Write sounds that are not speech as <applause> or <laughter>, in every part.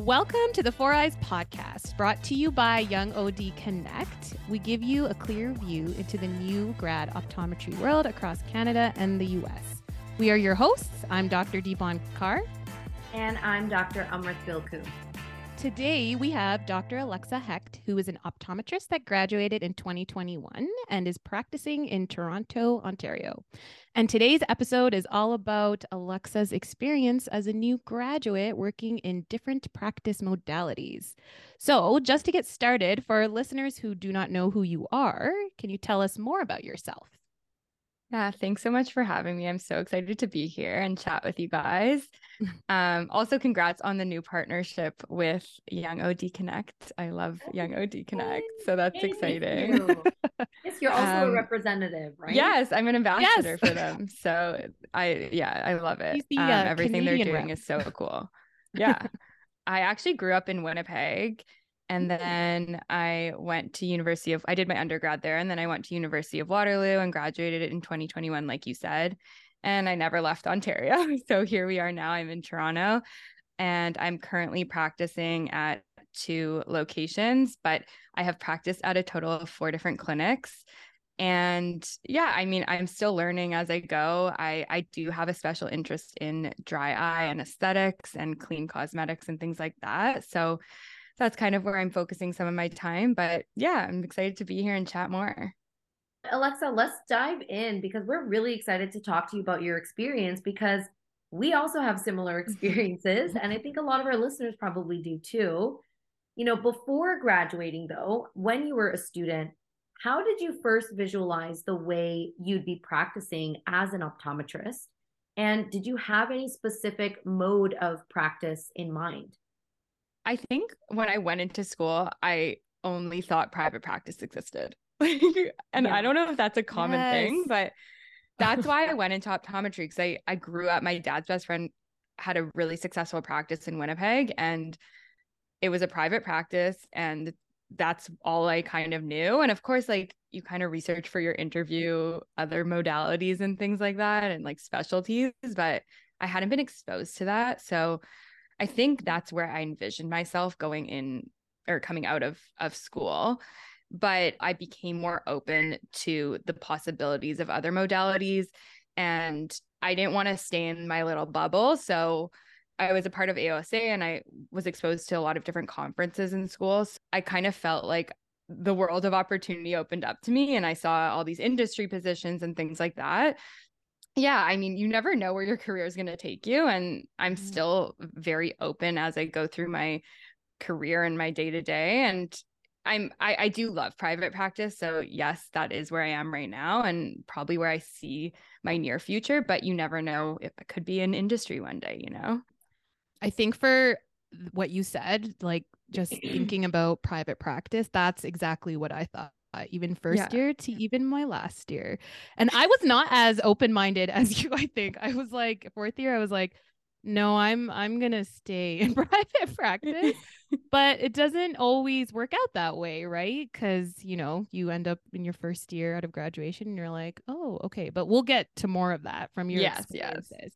Welcome to the Four Eyes podcast, brought to you by Young OD Connect. We give you a clear view into the new grad optometry world across Canada and the US. We are your hosts. I'm Dr. Deepon Kar. And I'm Dr. Amrit Bilku. Today, we have Dr. Alexa Hecht, who is an optometrist that graduated in 2021 and is practicing in Toronto, Ontario. And today's episode is all about Alexa's experience as a new graduate working in different practice modalities. So, just to get started, for listeners who do not know who you are, can you tell us more about yourself? Yeah, thanks so much for having me. I'm so excited to be here and chat with you guys. <laughs> Um, also, congrats on the new partnership with Young OD Connect. I love Young OD Connect, so that's exciting. You. yes, you're also <laughs> um, a representative, right? Yes, I'm an ambassador yes. for them. So I, yeah, I love it. The, um, uh, everything Canadian they're doing rep. is so cool. Yeah, I actually grew up in Winnipeg and mm-hmm. then I went to University of I did my undergrad there and then I went to University of Waterloo and graduated in 2021 like you said and I never left Ontario. <laughs> So here we are now I'm in Toronto and I'm currently practicing at two locations but I have practiced at a total of four different clinics. And yeah i mean i'm still learning as i go. I i do have a special interest in dry eye and aesthetics and clean cosmetics and things like that. So that's kind of where I'm focusing some of my time. But yeah, I'm excited to be here and chat more. Alexa, let's dive in because we're really excited to talk to you about your experience because we also have similar <laughs> experiences. and I think a lot of our listeners probably do too. You know, before graduating, though, when you were a student, how did you first visualize the way you'd be practicing as an optometrist? And did you have any specific mode of practice in mind? I think when I went into school, I only thought private practice existed. <laughs> and yeah. I don't know if that's a common yes. thing, but that's why I <laughs> went into optometry because I, I grew up, my dad's best friend had a really successful practice in Winnipeg and it was a private practice and that's all I kind of knew. And of course, like you kind of research for your interview other modalities and things like that and like specialties, but I hadn't been exposed to that. So I think that's where I envisioned myself going in or coming out of of school but I became more open to the possibilities of other modalities and I didn't want to stay in my little bubble so I was a part of AOSA and I was exposed to a lot of different conferences in schools. I kind of felt like the world of opportunity opened up to me and I saw all these industry positions and things like that yeah, I mean, you never know where your career is going to take you. And I'm mm-hmm. still very open as I go through my career and my day to day. And I'm, I, I do love private practice. So, yes, that is where I am right now and probably where I see my near future. But you never know if it could be an industry one day, you know? I think for what you said, like just thinking <clears throat> about private practice, that's exactly what I thought Uh, even first yeah. year to even my last year. And I was not as open-minded <laughs> as you I think. I was like fourth year I was like no, I'm I'm going to stay in <laughs> private practice. <laughs> but it doesn't always work out that way, right? Cuz you know, you end up in your first year out of graduation and you're like, "Oh, okay." But we'll get to more of that from your yes, experiences. Yes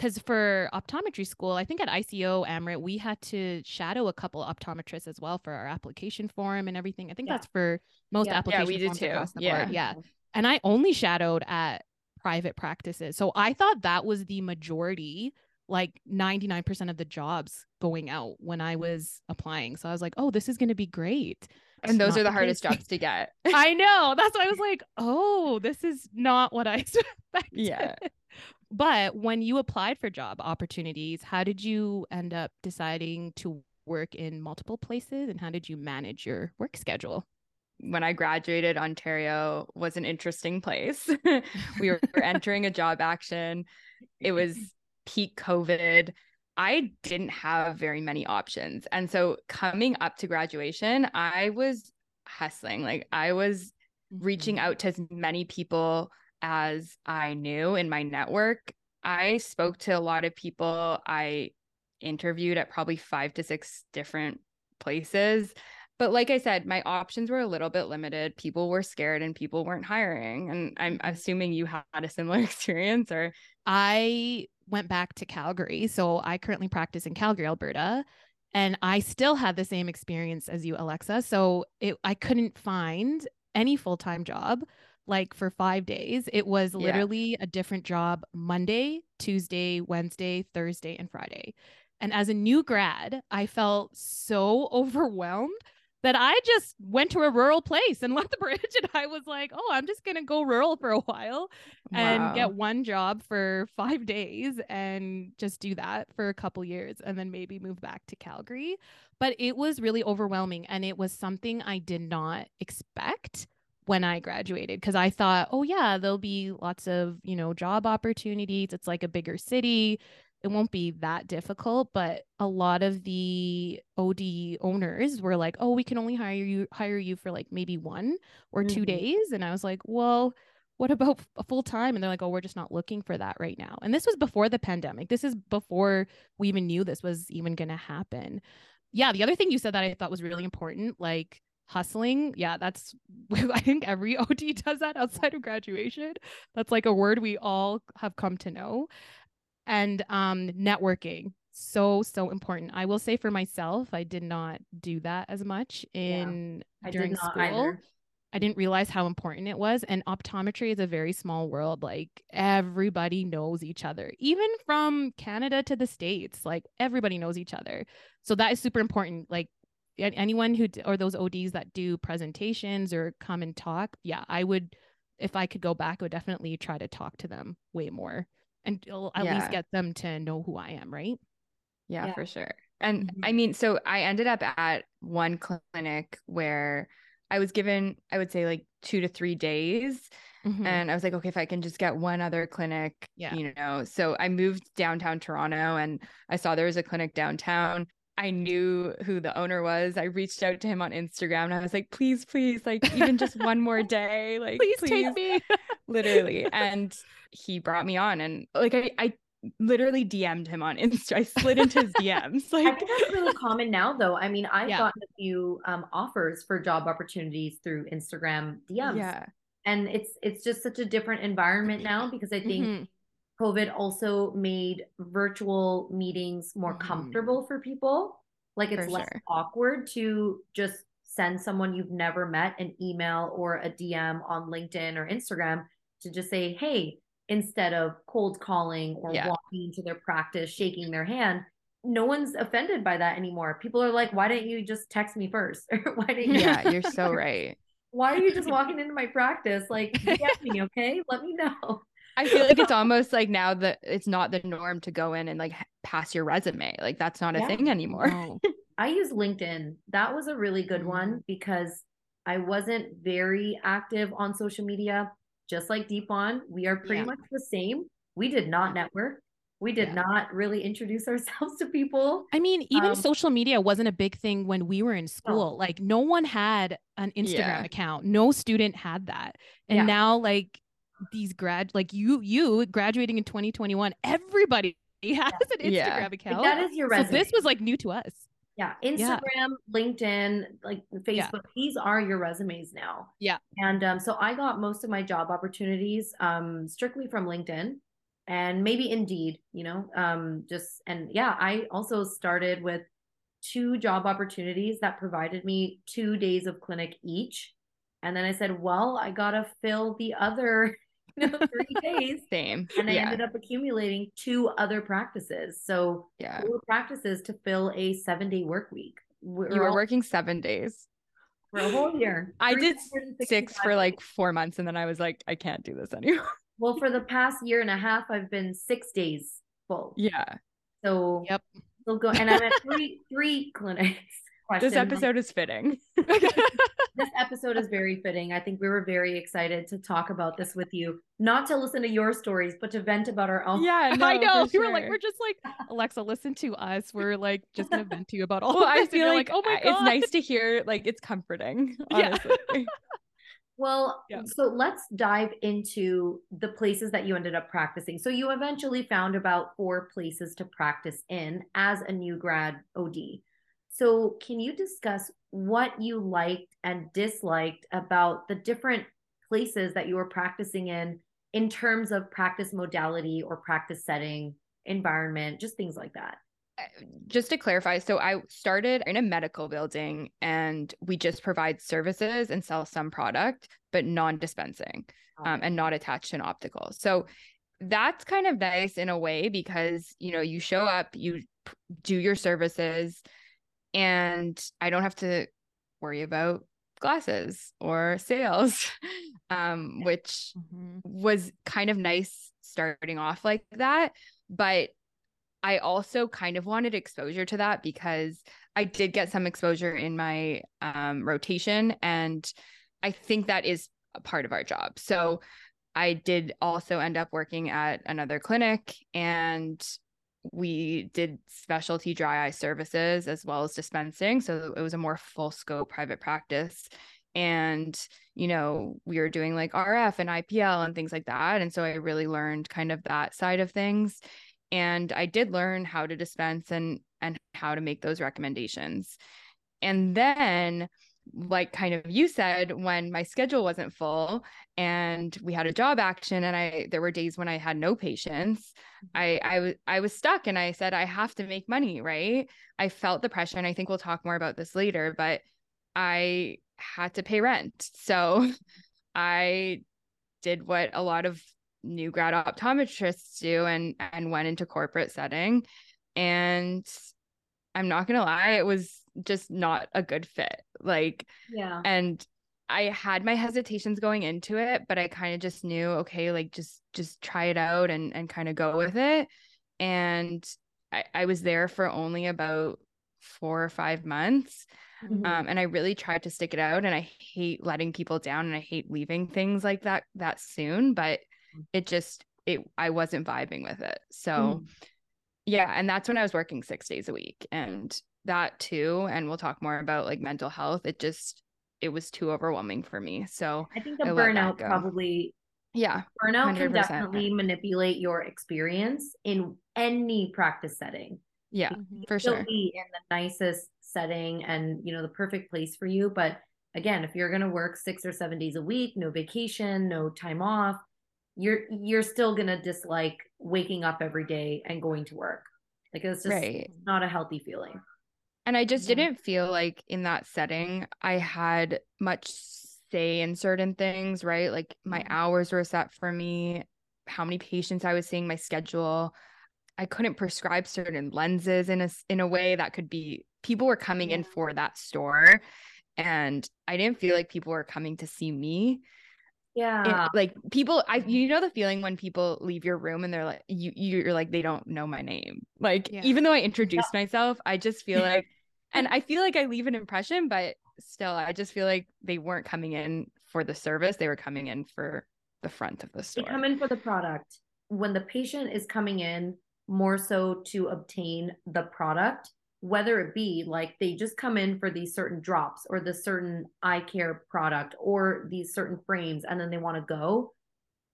because for optometry school, I think at ICO Amrit, we had to shadow a couple optometrists as well for our application form and everything. I think yeah. that's for most yeah. application yeah, we forms across the yeah. board. Yeah. And I only shadowed at private practices. So I thought that was the majority, like 99% of the jobs going out when I was applying. So I was like, oh, this is going to be great. And those are the hardest jobs to get. <laughs> I know. That's why I was like, oh, this is not what I <laughs> expected. Yeah. But when you applied for job opportunities, how did you end up deciding to work in multiple places and how did you manage your work schedule? When I graduated, Ontario was an interesting place. <laughs> we were <laughs> entering a job action. It was peak COVID. I didn't have very many options. And so coming up to graduation, I was hustling. Like I was mm-hmm. reaching out to as many people as I knew in my network. I spoke to a lot of people. I interviewed at probably five to six different places. But like I said, my options were a little bit limited. People were scared and people weren't hiring. And I'm assuming you had a similar <laughs> experience or I went back to Calgary. So I currently practice in Calgary, Alberta. And I still had the same experience as you, Alexa. So it, I couldn't find any full time job like for five days. It was literally yeah. a different job Monday, Tuesday, Wednesday, Thursday, and Friday. And as a new grad, I felt so <laughs> overwhelmed that I just went to a rural place and <laughs> left the bridge. And I was like, oh, I'm just going to go rural for a while wow. and get one job for five days and just do that for a couple years and then maybe move back to Calgary. But it was really overwhelming. And it was something I did not expect when I graduated because I thought, oh, yeah, there'll be lots of, you know, job opportunities. It's like a bigger city. It won't be that difficult but a lot of the od owners were like oh we can only hire you hire you for like maybe one or mm-hmm. two days. And i was like well what about a full time? And they're like oh we're just not looking for that right now. And this was before the pandemic. This is before we even knew this was even going to happen. Yeah the other thing you said that i thought was really important like hustling. Yeah that's <laughs> i think every <laughs> od does that outside of graduation. That's like a word we all have come to know. And um, networking so so important. I will say for myself i did not do that as much in yeah, during school. either. i didn't realize how important it was and optometry is a very small world like everybody knows each other even from canada to the states like everybody knows each other. So that is super important like anyone who or those ods that do presentations or come and talk yeah i would if i could go back i would definitely try to talk to them way more and at yeah. least get them to know who I am, right? Yeah, yeah. for sure. And mm-hmm. I mean, so I ended up at one clinic where I was given, I would say like two to three days. Mm-hmm. And I was like, okay, if I can just get one other clinic, yeah. you know. So I moved downtown Toronto and I saw there was a clinic downtown. I knew who the owner was. I reached out to him on Instagram and I was like, please, please, like even just one more day. <laughs> Like please, please. take me. <laughs> Literally. And he brought me on and like I, I literally DM'd him on Insta. I slid into his DMs. <laughs> Like I think that's really common now though. I mean, I've yeah. gotten a few um, offers for job opportunities through Instagram DMs. Yeah. And it's it's just such a different environment now because I think mm-hmm. COVID also made virtual meetings more mm-hmm. comfortable for people. Like it's for less sure. awkward to just send someone you've never met an email or a DM on LinkedIn or Instagram to just say, "Hey, instead of cold calling or yeah. walking into their practice, shaking their hand. No one's offended by that anymore. People are like, why didn't you just text me first? <laughs> why didn't you? Yeah, you're <laughs> so right. why are you just <laughs> walking into my practice? Like, get me, okay? Let me know. I feel like it's <laughs> almost like now that it's not the norm to go in and like pass your resume. Like that's not a yeah. thing anymore. No. I use LinkedIn. That was a really good one because I wasn't very active on social media just like Deepon, we are pretty yeah. much the same. We did not network. We did yeah. not really introduce <laughs> ourselves to people. I mean, even um, social media wasn't a big thing when we were in school. No. Like no one had an Instagram yeah. account. No student had that. And now like these grad like you you graduating in 2021, everybody <laughs> has an Instagram account. Like that is your resume. So this was like new to us. Yeah. Instagram, yeah. LinkedIn, like Facebook, yeah. these are your resumes now. Yeah. And um, so I got most of my job opportunities um, strictly from LinkedIn and maybe Indeed, you know, um, just, and yeah, I also started with two job opportunities that provided me two days of clinic each. And then I said, well, I got to fill the other <laughs> you know, three days. Same. And I yeah. ended up accumulating two other practices. So yeah, four practices to fill a seven day work week. We're you were all- working seven days for a whole year. <laughs> I did six for like four months and then I was like, I can't do this anymore. Well, for the <laughs> past year and a half, I've been six days full. Yeah. So yep. Still go and I'm at three three clinics question. This episode is fitting. <laughs> this episode is very fitting. I think we were very excited to talk about this with you, not to listen to your stories, but to vent about our own. Yeah, <laughs> no, I know. We sure. were like, we're just like, Alexa, listen to us. We're like, just gonna vent to you about all. Well, I feel like, like, oh my god, it's nice to hear. Like, it's comforting. <laughs> Honestly. Yeah. Well, yeah. so let's dive into the places that you ended up practicing. So you eventually found about four places to practice in as a new grad OD. So, can you discuss what you liked and disliked about the different places that you were practicing in, in terms of practice modality or practice setting, environment, just things like that? just to clarify, so I started in a medical building and we just provide services and sell some product, but non dispensing um, and not attached to an optical. So that's kind of nice in a way because, you know, you show up, you do your services, and I don't have to worry about glasses or sales, <laughs> um, which mm-hmm. was kind of nice starting off like that. But I also kind of wanted exposure to that because I did get some exposure in my um, rotation. And I think that is a part of our job. So I did also end up working at another clinic and we did specialty dry eye services as well as dispensing. So it was a more full scope private practice. And, you know, we were doing like RF and IPL and things like that. And so I really learned kind of that side of things and I did learn how to dispense and and how to make those recommendations. And then like kind of you said when my schedule wasn't full and we had a job action and I there were days when I had no patients I I was I was stuck and I said I have to make money right? I felt the pressure and I think we'll talk more about this later but I had to pay rent. So <laughs> I did what a lot of new grad optometrists do and and went into corporate setting. And i'm not gonna lie it was just not a good fit like yeah and i had my hesitations going into it but i kind of just knew okay like just just try it out and and kind of go with it and I, I was there for only about four or five months mm-hmm. um, and i really tried to stick it out and i hate letting people down and i hate leaving things like that that soon but it just it I wasn't vibing with it. So mm. yeah, and that's when I was working 6 days a week and that too and we'll talk more about like mental health. It just it was too overwhelming for me. So I think the I burnout probably yeah burnout 100%. can definitely manipulate your experience in any practice setting yeah for sure be in the nicest setting and you know the perfect place for you but again if you're going to work six or seven days a week no vacation no time off you're you're still gonna dislike waking up every day and going to work. Like it's just right. not a healthy feeling. And I just didn't feel like in that setting I had much say in certain things, right? Like my mm-hmm. hours were set for me, how many patients I was seeing, my schedule. I couldn't prescribe certain lenses in a in a way that could be people were coming in for that store and I didn't feel like people were coming to see me yeah. it, like people i you know the feeling when people leave your room and they're like you you're like they don't know my name. Like yeah. even though i introduced yeah. myself i just feel <laughs> like and i feel like i leave an impression but still i just feel like they weren't coming in for the service. They were coming in for the front of the store. they come in for the product. When the patient is coming in more so to obtain the product whether it be like they just come in for these certain drops or the certain eye care product or these certain frames and then they want to go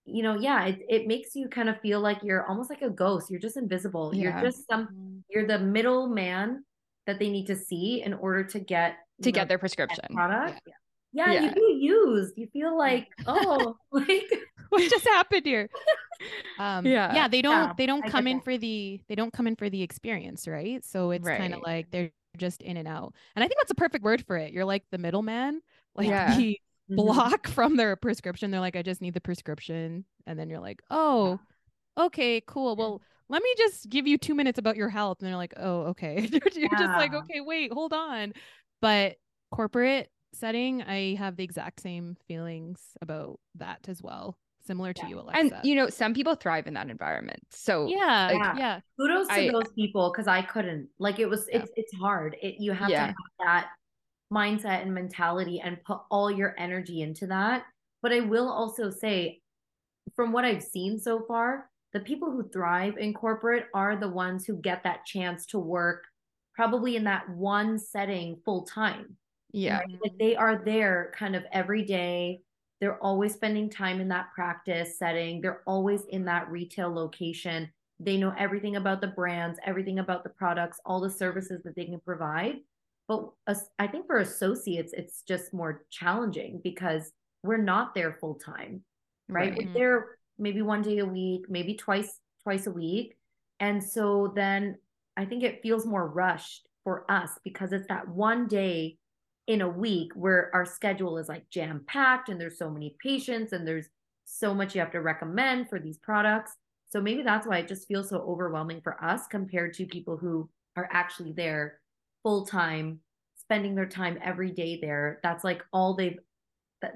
you know yeah it, it makes you kind of feel like you're almost like a ghost you're just invisible yeah. you're just some you're the middle man that they need to see in order to get to get their prescription product yeah. Yeah, yeah, you feel used. You feel like, oh, <laughs> like <laughs> what just happened here? <laughs> Um, yeah, yeah. They don't. Yeah, they don't come in for the. They don't come in for the experience, right? So it's right. kind of like they're just in and out. And I think that's a perfect word for it. You're like the middleman, like <laughs> yeah. the mm-hmm. block from their prescription. They're like, I just need the prescription, and then you're like, oh, okay, cool. Well, let me just give you two minutes about your health, and they're like, oh, okay. you're just like, okay, wait, hold on. But corporate setting, I have the exact same feelings about that as well. Similar to yeah. you, Alexa. And you know, some people thrive in that environment. So yeah, like, yeah. yeah. Kudos to I, those people because I couldn't. Like it was, yeah. it's it's hard. It you have to have that mindset and mentality and put all your energy into that. But I will also say, from what I've seen so far, the people who thrive in corporate are the ones who get that chance to work probably in that one setting full time yeah. Right? Like they are there kind of every day. They're always spending time in that practice setting. They're always in that retail location. They know everything about the brands, everything about the products, all the services that they can provide. But I think for associates, it's just more challenging because we're not there full time, right? right. We're there maybe one day a week, maybe twice twice a week. And so then I think it feels more rushed for us because it's that one day in a week where our schedule is like jam packed and there's so many patients and there's so much you have to recommend for these products. So maybe that's why it just feels so overwhelming for us compared to people who are actually there full time, spending their time every day there. That's like all they've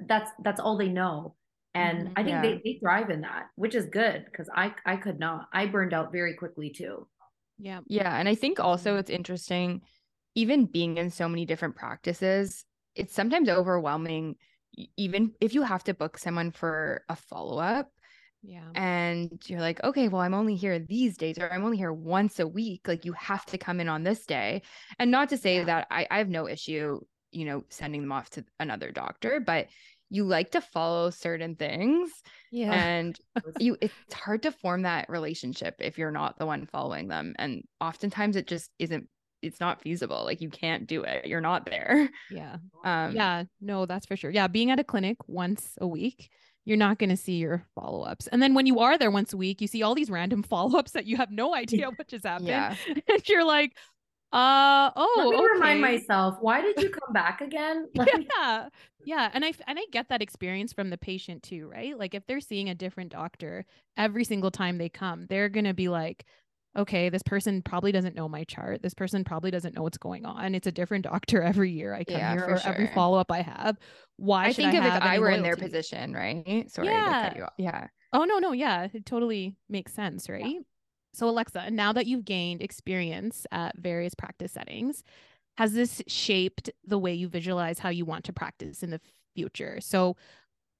that's that's all they know. And mm-hmm, I think yeah. they, they thrive in that, which is good because I I could not. I burned out very quickly too. Yeah. Yeah. And I think also mm-hmm. it's interesting, even being in so many different practices, it's sometimes overwhelming, even if you have to book someone for a follow up. Yeah. And you're like, okay, well, I'm only here these days, or I'm only here once a week. Like, you have to come in on this day. And not to say yeah. that I, I have no issue, you know, sending them off to another doctor, but you like to follow certain things yeah and <laughs> you it's hard to form that relationship if you're not the one following them and oftentimes it just isn't it's not feasible like you can't do it you're not there yeah <laughs> um yeah no that's for sure yeah being at a clinic once a week you're not going to see your follow-ups and then when you are there once a week you see all these random <laughs> follow-ups that you have no idea what just happened yeah. <laughs> and you're like uh oh. Let me okay. remind myself. Why did you come back again? Like- yeah, yeah, and I and I get that experience from the patient too, right? Like if they're seeing a different doctor every single time they come, they're gonna be like, okay, this person probably doesn't know my chart. This person probably doesn't know what's going on. It's a different <laughs> doctor every year I come yeah, here or sure. every follow up I have. Why? I think I if I were loyalty? in their position, right? Sorry yeah. to cut you off. Yeah. Oh no, no, yeah, it totally makes sense, right? Yeah. So, Alexa, now that you've gained experience at various practice settings, has this shaped the way you visualize how you want to practice in the future? So,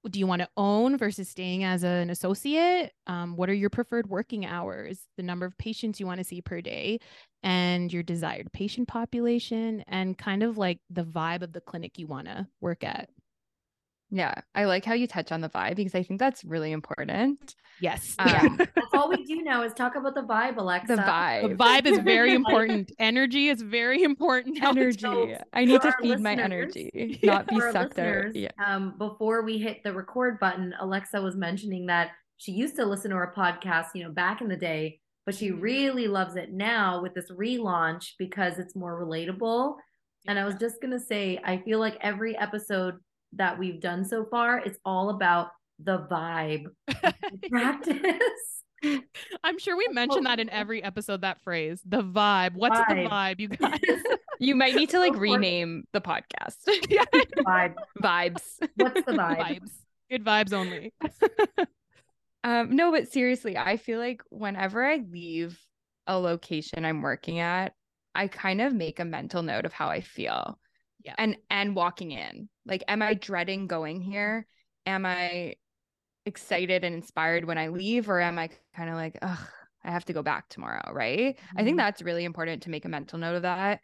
do you want to own versus staying as an associate? Um, what are your preferred working hours, the number of patients you want to see per day, and your desired patient population, and kind of like the vibe of the clinic you want to work at? Yeah, I like how you touch on the vibe because I think that's really important. Yes. Um, yeah. That's all we do now is talk about the vibe, Alexa. The vibe. The vibe is very <laughs> important. energy is very important. Energy. I need to feed my energy, not be sucked out. Yeah. Um, before we hit the record button, Alexa was mentioning that she used to listen to our podcast, you know, back in the day, but she mm-hmm. really loves it now with this relaunch because it's more relatable. And I was just going to say, I feel like every episode that we've done so far, it's all about the vibe <laughs> practice. I'm sure we mentioned that in <laughs> every episode, that phrase, the vibe. What's vibe. the vibe, you <laughs> guys? you might need to like rename the podcast. yeah. Vibe. Vibes. What's the vibe? Vibes. Good vibes only. um, no, but seriously, I feel like whenever I leave a location I'm working at, I kind of make a mental note of how I feel yeah. and and walking in. Like am i dreading going here? Am i excited and inspired when i leave or am i kind of like ugh i have to go back tomorrow right? Mm-hmm. i think mm-hmm. that's really important to make a mental note of that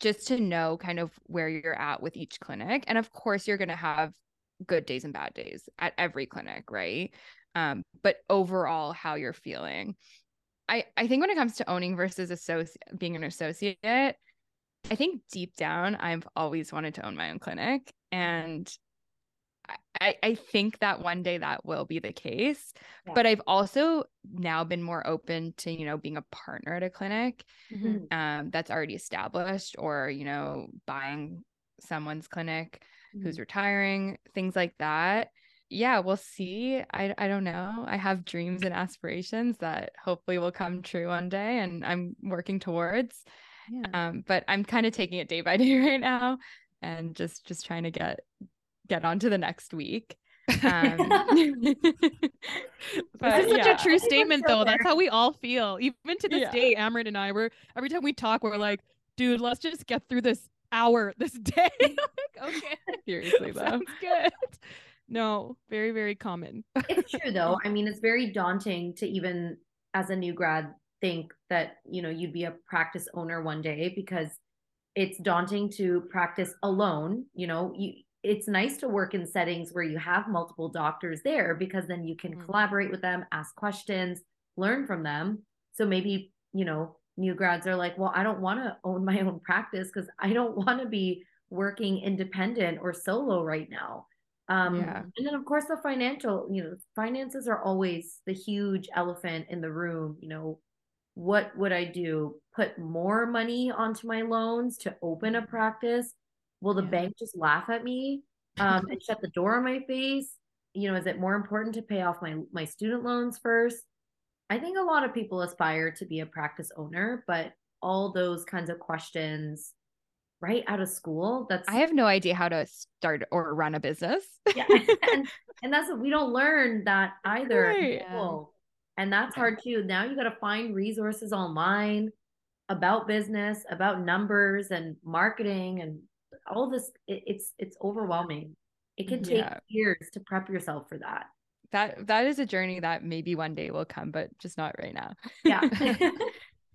just to know kind of where you're at with each clinic. And of course you're going to have good days and bad days at every clinic right? Um, but overall how you're feeling. I, I think when it comes to owning versus associate being an associate, I think deep down, I've always wanted to own my own clinic. And I, I think that one day that will be the case. Yeah. But I've also now been more open to, you know, being a partner at a clinic mm-hmm. um, that's already established or, you know, buying someone's clinic mm-hmm. who's retiring, things like that. Yeah, we'll see. I, I don't know. I have dreams and aspirations that hopefully will come true one day and I'm working towards. Yeah. Um, but I'm kind of taking it day by <laughs> day right now and just just trying to get get on to the next week. Um, <laughs> <laughs> but, this is such yeah. a true statement though. That's how we all feel. Even to this yeah. day, Amrit and I were every time we talk, we're like, dude, let's just get through this hour this day. like, okay. Seriously though. Sounds good. No, very, very common. it's true though. I mean, it's very daunting to even as a new grad think that you know you'd be a practice owner one day because it's daunting to practice alone you know you it's nice to work in settings where you have multiple doctors there because then you can mm-hmm. collaborate with them ask questions learn from them so maybe you know new grads are like well i don't want to own my own practice because i don't <laughs> want to be working independent or solo right now um yeah. and then of course the financial you know finances are always the huge elephant in the room you know what would I do? Put more money onto my loans to open a practice? Will the yeah. bank just laugh at me um, and shut the door on my face? You know, is it more important to pay off my my student loans first? I think a lot of people aspire to be a practice owner, but all those kinds of questions right out of school that's i have no idea how to start or run a business yeah <laughs> and, and that's we don't learn that either right. And that's hard too. Now you got to find resources online about business about numbers and marketing and all this it, it's it's overwhelming. It can take yeah. years to prep yourself for that. That that is a journey that maybe one day will come but just not right now. Yeah. <laughs>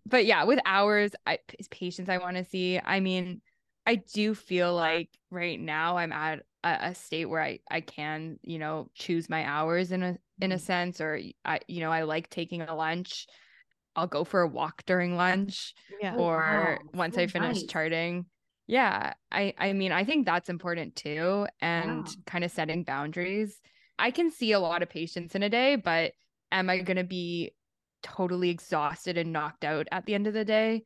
But yeah with hours I, patients i want to see. I mean i do feel like right now i'm at a, a, state where i i can you know choose my hours in a in a mm-hmm. sense or i you know i like taking a lunch i'll go for a walk during lunch yeah. or wow. once so i finish nice. charting yeah i i mean i think that's important too and yeah. kind of setting boundaries i can see a lot of patients in a day but am i going to be totally exhausted and knocked out at the end of the day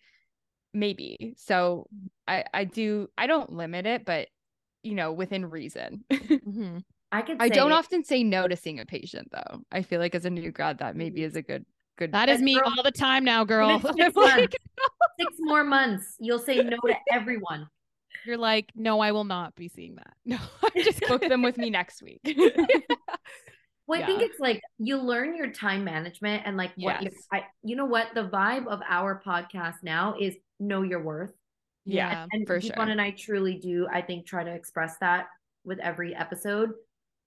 maybe so i i do i don't limit it but you know within reason <laughs> mm-hmm. i could i don't often say no to seeing a patient though i feel like as a new grad that maybe is a good good that is me girl. all the time now girl <laughs> six, six more months you'll say no to everyone you're like no i will not be seeing that <laughs> no I just book them with me next week Well, yeah. I think it's like you learn your time management and like what yes. you, I, you know what the vibe of our podcast now is know your worth. Yeah, and, and for sure. and I truly do. I think try to express that with every episode.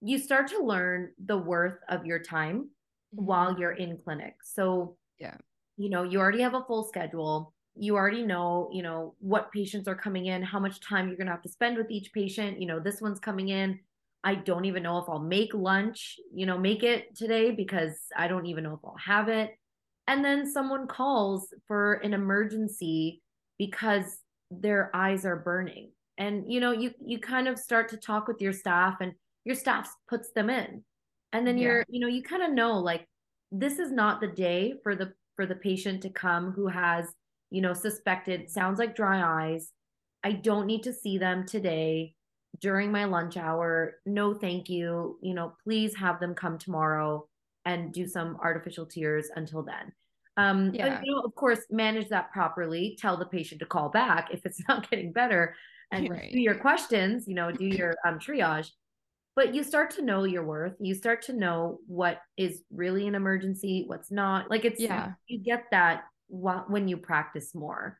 You start to learn the worth of your time mm-hmm. while you're in clinic. So yeah, you know, you already have a full schedule. You already know, you know, what patients are coming in, how much time you're gonna have to spend with each patient. You know, this one's coming in I don't even know if I'll make lunch, you know, make it today because I don't even know if I'll have it. And then someone calls for an emergency because their eyes are burning. And you know, you you kind of start to talk with your staff and your staff puts them in. And then yeah. you're, you know, you kind of know like this is not the day for the for the patient to come who has, you know, suspected sounds like dry eyes. I don't need to see them today during my lunch hour. No, thank you. You know, please have them come tomorrow and do some artificial tears until then. Um, yeah. But, you know, of course, manage that properly. Tell the patient to call back if it's <laughs> not getting better, and right. do your questions. You know, do <clears throat> your um, triage. But you start to know your worth. You start to know what is really an emergency, what's not. Like it's yeah. You get that when you practice more.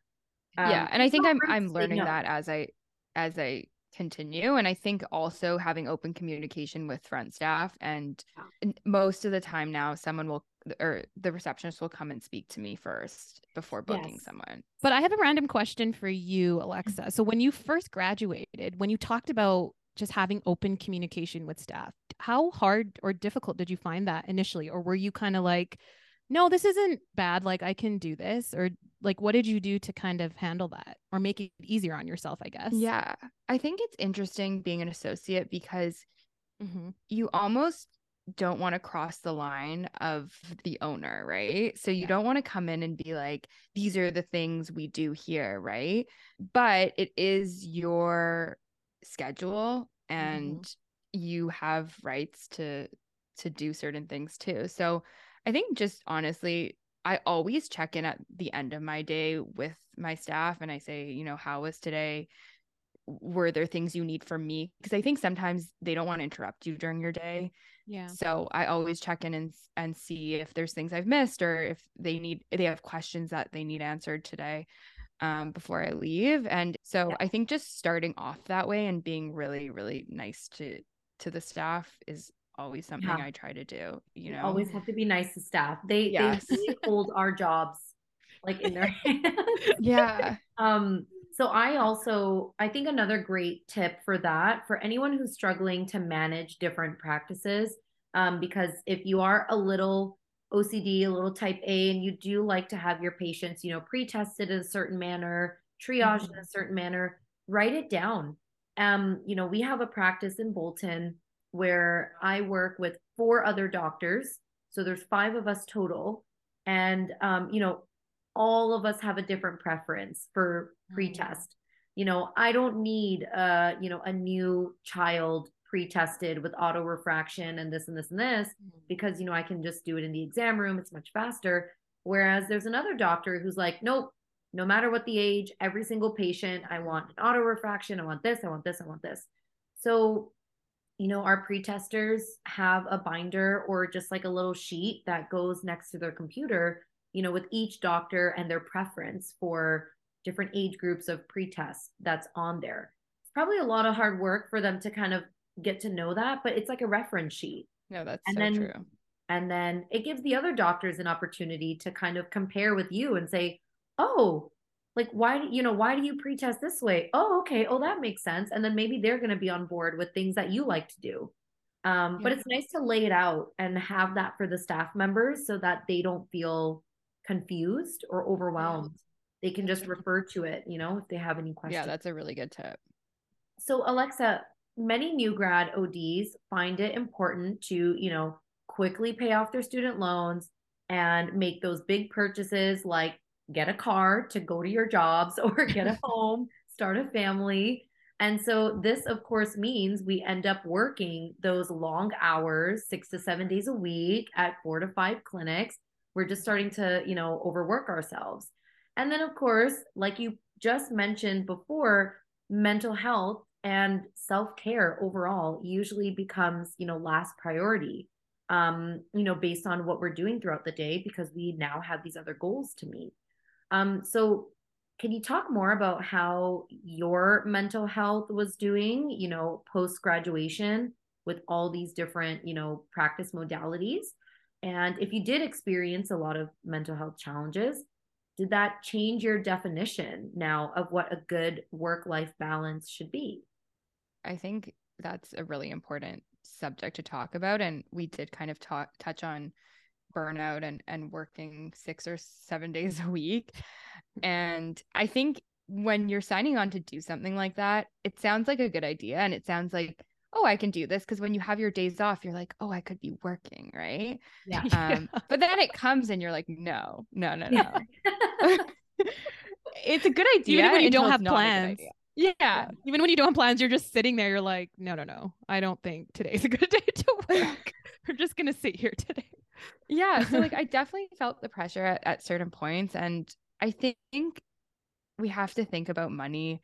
Um, yeah, and I think I'm I'm learning that as I as I continue and i think also having open communication with front staff and most of the time now someone will or the receptionist will come and speak to me first before booking yes. someone but i have a random question for you alexa so when you first graduated when you talked about just having open communication with staff how hard or difficult did you find that initially or were you kind of like no, this isn't bad. Like, I can do this. Or, like, what did you do to kind of handle that or make it easier on yourself, I guess? Yeah. I think it's interesting being an associate because mm-hmm. you almost don't want to cross the line of the owner, right? So you yeah. don't want to come in and be like, these are the things we do here, right? But it is your schedule and mm-hmm. you have rights to to do certain things too. So I think just honestly, I always check in at the end of my day with my staff and I say, you know, how was today? Were there things you need from me? Because I think sometimes they don't want to interrupt you during your day. Yeah. So I always check in and and see if there's things I've missed or if they need they have questions that they need answered today um before I leave. And so yeah. I think just starting off that way and being really really nice to to the staff is always something yeah. I try to do. You know, always have to be nice to staff. They yes. they really hold our jobs like in their <laughs> hands. yeah. <laughs> Um. So I also I think another great tip for that for anyone who's struggling to manage different practices, um, because if you are a little OCD, a little type A, and you do like to have your patients, you know, pre-tested in a certain manner, triaged mm-hmm. in a certain manner, write it down. Um, you know, we have a practice in Bolton where I work with four other doctors. So there's five of us total. And, um, you know, all of us have a different preference for Mm-hmm. pre-test. You know, I don't need a you know, a new child pre-tested with auto refraction and this and this and this because you know I can just do it in the exam room. It's much faster. Whereas there's another doctor who's like, nope, no matter what the age, every single patient, I want an auto refraction. I want this. I want this. I want this. So, you know, our pre-testers have a binder or just like a little sheet that goes next to their computer, you know, with each doctor and their preference for different age groups of pre-test that's on there. It's probably a lot of hard work for them to kind of get to know that, but it's like a reference sheet. No, that's And so then- true. And then it gives the other doctors an opportunity to kind of compare with you and say, oh, like why you know why do you pretest this way? Oh, okay. Oh, that makes sense. And then maybe they're going to be on board with things that you like to do. Um, But it's nice to lay it out and have that for the staff members so that they don't feel confused or overwhelmed. They can just refer to it, you know, if they have any questions. Yeah, that's a really good tip. So Alexa, many new grad ODs find it important to, you know, quickly pay off their student loans and make those big purchases like get a car to go to your jobs <laughs> or get a <laughs> home, start a family. And so this of course means we end up working those long hours, 6 to 7 days a week at 4 to 5 clinics. We're just starting to, you know, overwork ourselves. And then of course, like you just mentioned before, mental health and self-care overall usually becomes you know last priority um you know based on what we're doing throughout the day because we now have these other goals to meet um so can you talk more about how your mental health was doing you know post graduation with all these different you know practice modalities and if you did experience a lot of mental health challenges did that change your definition now of what a good work life balance should be I think that's a really important subject to talk about. And we did kind of talk touch on burnout and, and working six or seven days a week. And I think when you're signing on to do something like that, it sounds like a good idea. And it sounds like, oh, I can do this. Cause when you have your days off, you're like, oh, I could be working. Right. yeah <laughs> Um, <laughs> but then it comes and you're like, no, no, no, no. Yeah. <laughs> it's a good idea. Even when you don't have not a good plans. idea. Yeah. Even when you don't have plans, you're just sitting there. You're like, no, no, no. I don't think today's a good day to work. We're just gonna sit here today. yeah so like i definitely felt the pressure at, at certain points and i think we have to think about money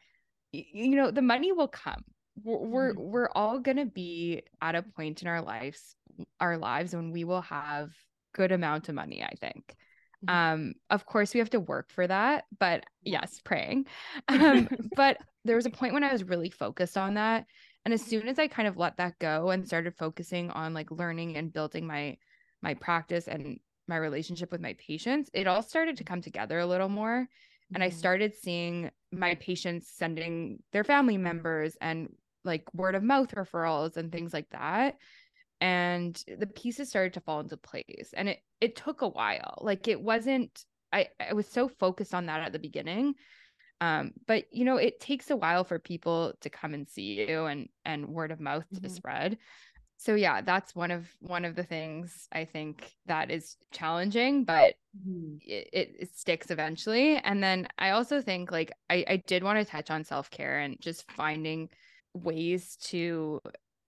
you know the money will come we're we're, Mhm. we're all going to be at a point in our lives our lives when we will have good amount of money i think Mhm. um of course we have to work for that but yes praying <laughs> um but there was a point when i was really focused on that and as soon as i kind of let that go and started focusing on like learning and building my my practice and my relationship with my patients it all started to come together a little more and I Mhm. started seeing my patients sending their family members and like word of mouth referrals and things like that and the pieces started to fall into place and it it took a while like it wasn't I I was so focused on that at the beginning um but you know it takes a while for people to come and see you and and word of mouth to Mhm. spread so yeah that's one of one of the things i think that is challenging but Mhm. it, it, it sticks eventually. And then I also think like I, I did want to touch on self-care and just finding ways to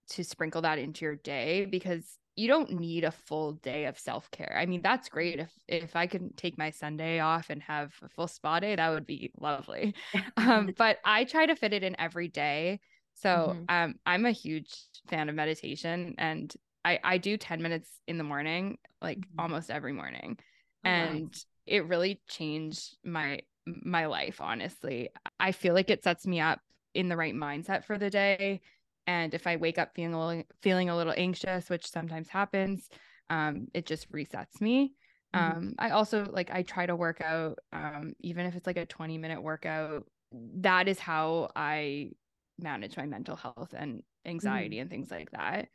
to sprinkle that into your day because you don't need a full day of self-care. I mean, that's great if if I can take my Sunday off and have a full spa day, that would be lovely. <laughs> Um, but I try to fit it in every day. So Mhm. um I'm a huge fan of meditation and I, I do 10 minutes in the morning, like Mhm. almost every morning Oh, and it really changed my my life honestly i feel like it sets me up in the right mindset for the day. And if i wake up feeling a little, feeling a little anxious which sometimes happens um it just resets me. Mhm. um i also like i try to work out um even if it's like a 20 minute workout that is how i manage my mental health and anxiety and things like that.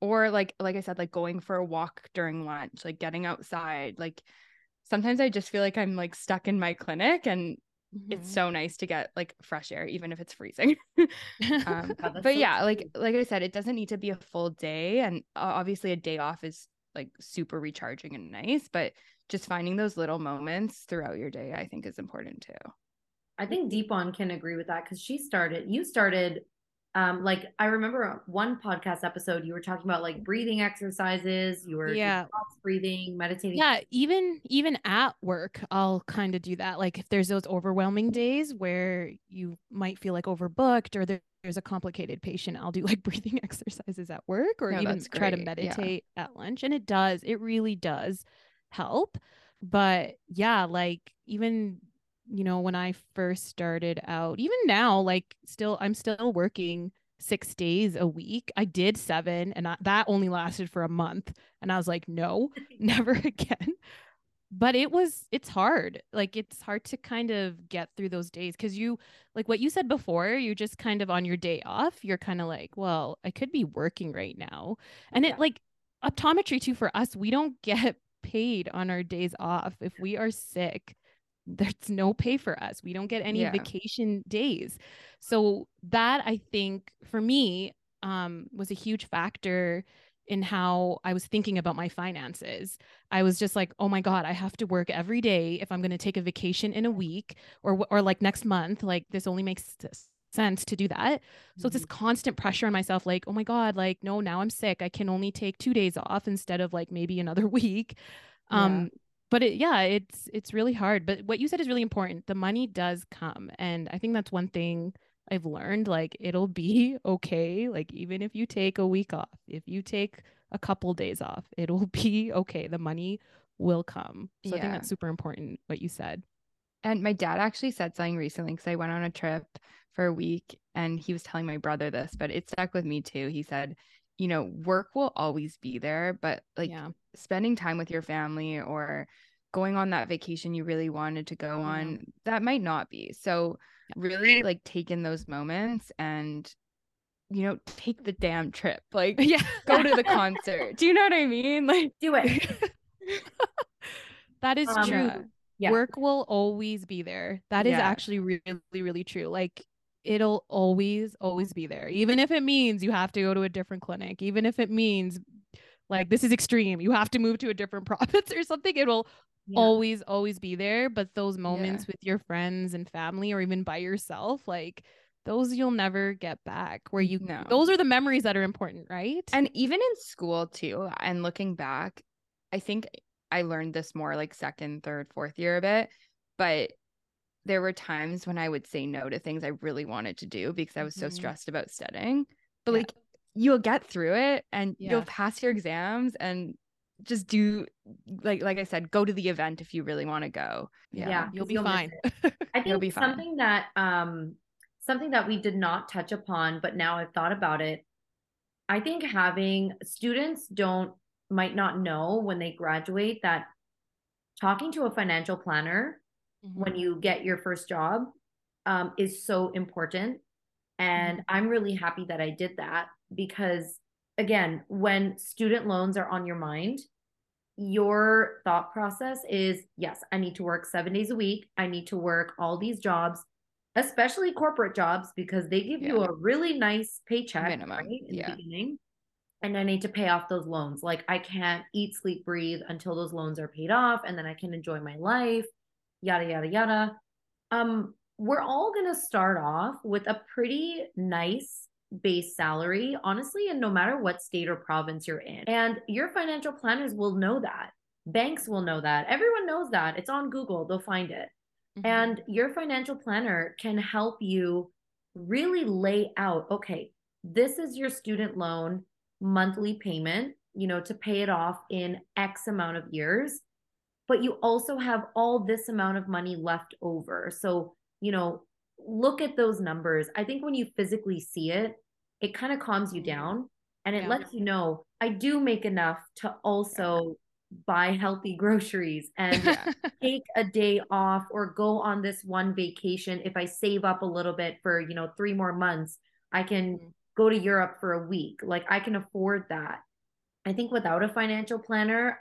Or like like i said like going for a walk during lunch like getting outside like sometimes i just feel like i'm like stuck in my clinic and it's Mhm. so nice to get like fresh air even if it's freezing <laughs> um <laughs> that's but so yeah like like i said it doesn't need to be a full day and uh, obviously a day off is like super recharging and nice but just finding those little moments throughout your day, I think is important too. I think Deepon can agree with that because she started, you started um like i remember one podcast episode you were talking about like breathing exercises you were yeah. breathing meditating. Yeah even even at work i'll kind of do that like if there's those overwhelming days where you might feel like overbooked or there, there's a complicated patient i'll do like <laughs> breathing exercises at work or no, even try to meditate yeah. at lunch and it does it really does help. But yeah like even you know, when I first started out, even now, like still, I'm still working six days a week. I did seven, and I, that only lasted for a month. And I was like, no, <laughs> never again. But it was, it's hard. Like, it's hard to kind of get through those days because you, like what you said before, you just kind of on your day off, you're kind of like, well, I could be working right now. And yeah. it, like, optometry too, for us, we don't <laughs> get paid on our days off. If we are sick, there's no pay for us. We don't get any yeah. vacation days. So that I think for me um, was a huge factor in how I was thinking about my finances. I was just like, "Oh my god, I have to work every day if I'm going to take a vacation in a week or or like next month. Like this only makes sense to do that." So mm-hmm. it's this mm-hmm. constant pressure on myself like, "Oh my god, like no, now I'm sick. I can only take 2 days off instead of like maybe another <laughs> week." Um yeah but it, yeah, it's it's really hard. But what you said is really important. The money does come, and I think that's one thing I've learned. Like it'll be <laughs> okay. Like even if you take a week off, if you take a couple days off, it'll <laughs> be okay. The money will come. So yeah. I think that's super important. What you said. And my dad actually said something recently because I went on a trip for a week and he was telling my brother this, but it stuck with me too. He said, you know, work will always be there, but like yeah. Spending time with your family or going on that vacation you really wanted to go on, that might not be. So, really like take in those moments and you know, take the damn trip. Like, <laughs> yeah, go to the concert. Do you know what I mean? Like, do it. <laughs> that is um, true. Yeah. Work will always be there. That is yeah. actually really, really true. Like, it'll always always be there even if it means you have to go to a different clinic even if it means like this is extreme you have to move to a different <laughs> province or something it will yeah. always always be there but those moments yeah. with your friends and family or even by yourself like those you'll never get back where you know those are the memories that are important right and even in school too and looking back i think i learned this more like second third fourth year a bit but there were times when I would say no to things I really wanted to do because I was mm-hmm. so stressed about studying. But yeah. like you'll get through it and yeah. you'll pass your exams and just do like like I said, go to the event if you really want to go. Yeah, yeah you'll be you'll fine. <laughs> I think be something fine. that um something that we did not touch upon, but now I've thought about it. I think having students don't might not know when they graduate that talking to a financial planner mm-hmm. when you get your first job um, is so important. And mm-hmm. I'm really happy that I did that because, again, when student loans are on your mind, your thought process is yes, I need to work seven days a week. I need to work all these jobs, especially corporate jobs, because they give yeah. you a really nice paycheck Minimum. Right, in yeah. the beginning. And I need to pay off those loans. Like I can't eat, sleep, breathe until those loans are paid off. And then I can enjoy my life yada yada yada um we're all going to start off with a pretty nice base salary honestly and no matter what state or province you're in. And your financial planners will know that. Banks will know that. Everyone knows that. It's on google. They'll find it. Mm-hmm. and your financial planner can help you really lay out okay this is your student loan monthly payment you know to pay it off in x amount of years. But you also have all this amount of money left over. So, you know, look at those numbers. I think when you physically see it, it kind of calms you down and it yeah. lets you know I do make enough to also yeah. buy healthy groceries and yeah. <laughs> take a day off or go on this one vacation. If I save up a little bit for, you know, three more months, I can mm-hmm. go to Europe for a week. Like I can afford that. I think without a financial planner,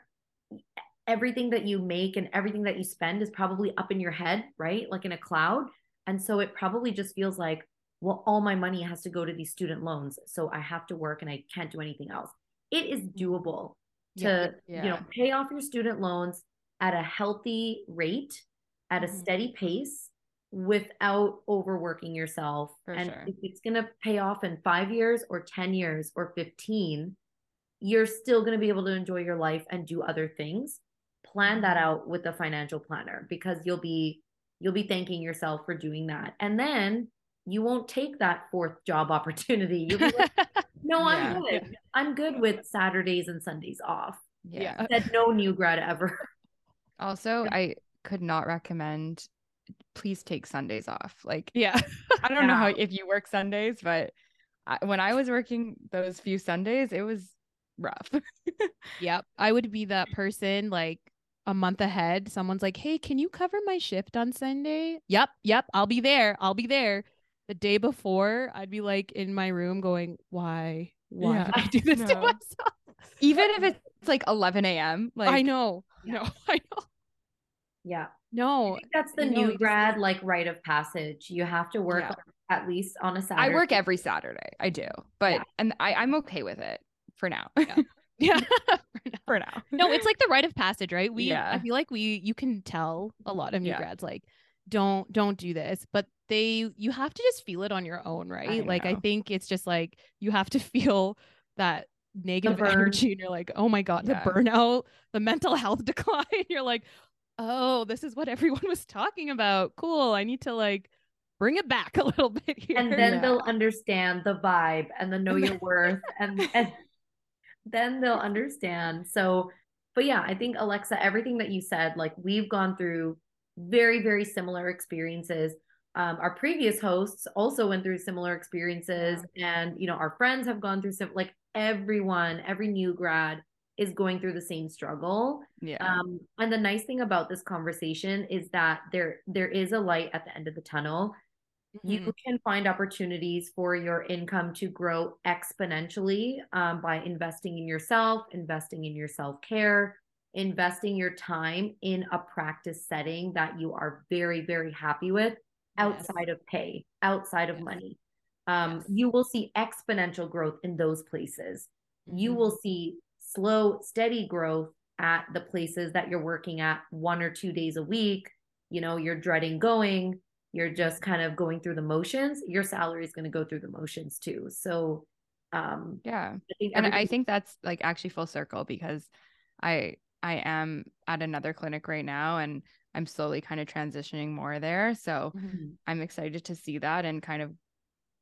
everything that you make and everything that you spend is probably up in your head, right? Like in a cloud. And so it probably just feels like, well, all my money has to go to these student loans. So I have to work and I can't do anything else. It is doable to, yeah, yeah. you know, pay off your student loans, at a healthy rate, at a Mhm. steady pace without overworking yourself. For and sure. if it's going to pay off in five years or 10 years or 15, you're still going to be able to enjoy your life and do other things. Plan that Mhm. out with a financial planner because you'll be you'll be thanking yourself for doing that. And then you won't take that fourth job <laughs> opportunity. You'll be like, no, I'm Yeah. good. I'm good with Saturdays and Sundays off. Yeah. Said no new grad ever. Also, I could not recommend please take Sundays off. Like yeah. <laughs> I don't know how if you work Sundays, but I, when I was working those few Sundays, it was rough. <laughs> Yep. I would be that person like a month ahead. Someone's like, hey, can you cover my shift on Sunday? Yep. Yep. I'll be there. I'll be there. The day before, I'd be like in my room going, why? Why Yeah. did I do this to myself? Even if it's like 11 a.m. Like <laughs> I know. Yeah. No, I know. Yeah. I No. think that's the No, you new just- grad like rite of passage. You have to work Yeah. at least on a Saturday. I work every Saturday. I do, but Yeah. and I I'm okay with it for now. Yeah. <laughs> <laughs> <laughs> for now. no, it's like the rite of passage, right? We yeah. I feel like we you can tell a lot of new Yeah. grads like don't don't do this, but they you have to just feel it on your own, right? like I think it's just like you have to <laughs> feel that negative energy and you're like, "Oh my god, Yeah. the burnout, the mental health decline." You're like, "Oh, this is what everyone was talking about. Cool. I need to like bring it back a little bit here." and then Yeah. they'll understand the vibe and the know your worth and, and then they'll understand. So but yeah i think alexa everything that you said like we've gone through very very similar experiences. Um, our previous hosts also went through similar experiences and you know our friends have gone through some like everyone every new grad is going through the same struggle. Yeah. um, and the nice thing about this conversation is that there there is a light at the end of the tunnel Mhm. you can find opportunities for your income to grow exponentially um, by investing in yourself, investing in your self care, investing your time in a practice setting that you are very, very happy with outside of pay, outside of Yes. money. Um, Yes. You will see exponential growth in those places. You Mhm. will see slow, steady growth at the places that you're working at one or two days a week. You know, you're dreading going you're just kind of going through the motions your salary is going to go through the motions too so um yeah. i think and i think that's like actually full circle because i i am at another clinic right now and i'm slowly kind of transitioning more there so Mhm. i'm excited to see that and kind of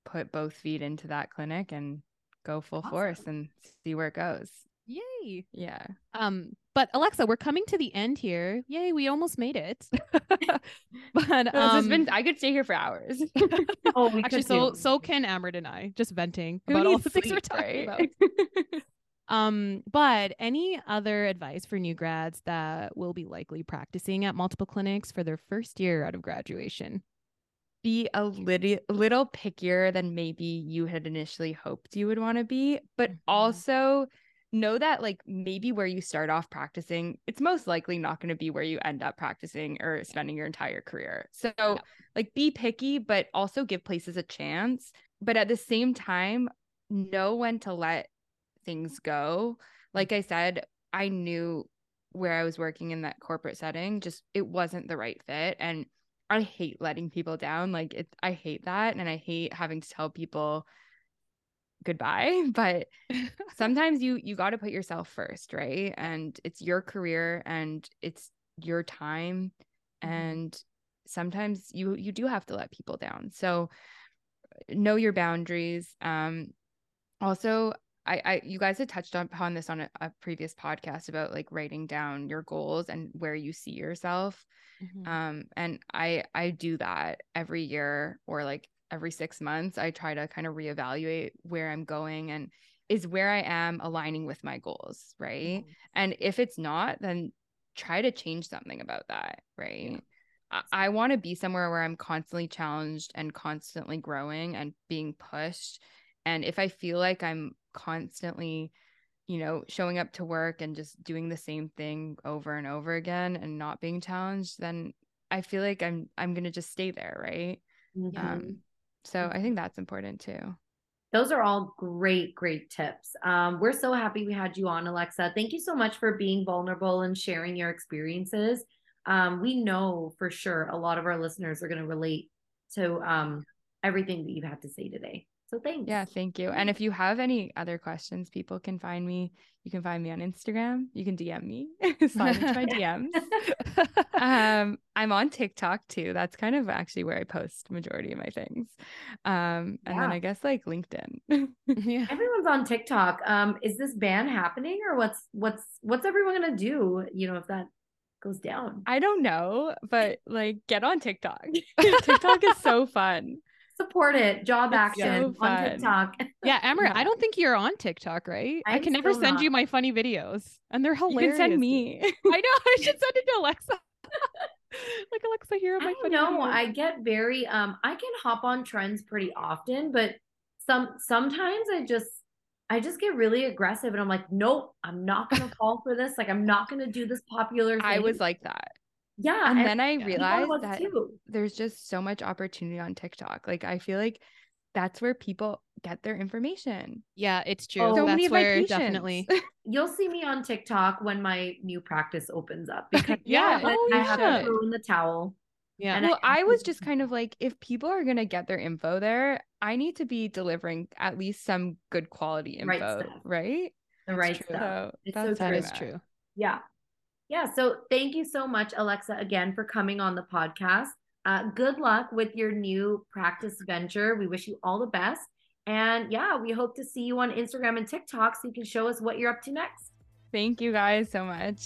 put both feet into that clinic and go full force and see where it goes Yay. yeah Um, but Alexa, we're coming to the end here. Yay, we almost made it. <laughs> but No, this has um, been i could stay here for hours <laughs> oh we actually could so do. so can Amrit and I just venting Who about all needs the things we're sleep, talking right? about. <laughs> Um, but any other advice for new grads that will be likely practicing at multiple clinics for their first year out of graduation? be a little little pickier than maybe you had initially hoped you would want to be, but Mhm. also know that like maybe where you start off practicing, it's most likely not going to be where you end up practicing or spending your entire career. So Yeah. like be picky, but also give places a chance. But at the same time, know when to let things go. Mm-hmm. Like I said, I knew where I was working in that corporate setting, just it wasn't the right fit. And I hate letting people down. Like it I hate that. And I hate having to tell people goodbye. <laughs> But <laughs> sometimes you you got to put yourself first, right? And it's your career and it's your time. Mhm. And sometimes you you do have to let people down. So know your boundaries. Um also I, I you guys had touched on- upon this on a, a previous podcast about like writing down your goals and where you see yourself Mhm. um and i i do that every year or like every six months i try to kind of reevaluate where i'm going and is where i am aligning with my goals right Mhm. and if it's not then try to change something about that right i, I want to be somewhere where i'm constantly challenged and constantly growing and being pushed and if i feel like i'm constantly you know, showing up to work and just doing the same thing over and over again and not being challenged, then I feel like I'm I'm gonna just stay there, right? Mhm. Um, so I think that's important too. Those are all great, great tips. Um, we're so happy we had you on, Alexa. Thank you so much for being vulnerable and sharing your experiences. Um, we know for sure a lot of our listeners are going to relate to um, everything that you've had to say today. So thanks. Yeah, thank you. And if you have any other questions, people can find me. You can find me on Instagram. You can DM me, <laughs> slide into my <laughs> DMs. <laughs> um, I'm on TikTok too. That's kind of actually where I post majority of my things. Um, and yeah. then I guess like LinkedIn. yeah. Everyone's on TikTok. Um, is this ban happening or what's what's what's everyone gonna do? You know, if that goes down. I don't know, but like get on TikTok. TikTok is so fun support it. Job it's action so on TikTok. Yeah, Amrit, <laughs> yeah. I don't think you're on TikTok, right? I'm i can never send not. you my funny videos, and they're hilarious. You can send me. <laughs> I know. I should send it to Alexa. <laughs> like Alexa, here are my. I know. Videos. I get very. Um, I can hop on trends pretty often, but some sometimes I just I just get really aggressive and I'm like, nope, I'm not gonna fall for this. Like I'm not gonna do this popular thing. I was like that. Yeah. And, and then I realized that too. there's just so much opportunity on TikTok. Like I feel like that's where people get their information. Yeah, it's true. Oh, so that's where definitely <laughs> <laughs> you'll see me on TikTok when my new practice opens up because <laughs> yeah, oh, I have to throw in the towel. Yeah. well, I, I was just kind of like, if people are gonna get their info there, I need to be delivering at least some good quality info, right? right? The right stuff. So it's that's so true. true. Yeah. Yeah. So thank you so much, Alexa, again for coming on the podcast. Uh, good luck with your new practice venture. We wish you all the best. And yeah, we hope to see you on Instagram and TikTok so you can show us what you're up to next. Thank you guys so much.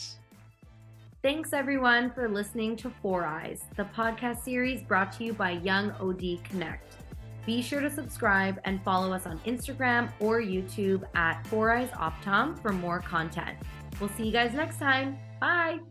Thanks everyone for listening to Four Eyes, the podcast series brought to you by Young OD Connect. Be sure to subscribe and follow us on Instagram or YouTube at Four Eyes Optom for more content. We'll see you guys next time. Bye.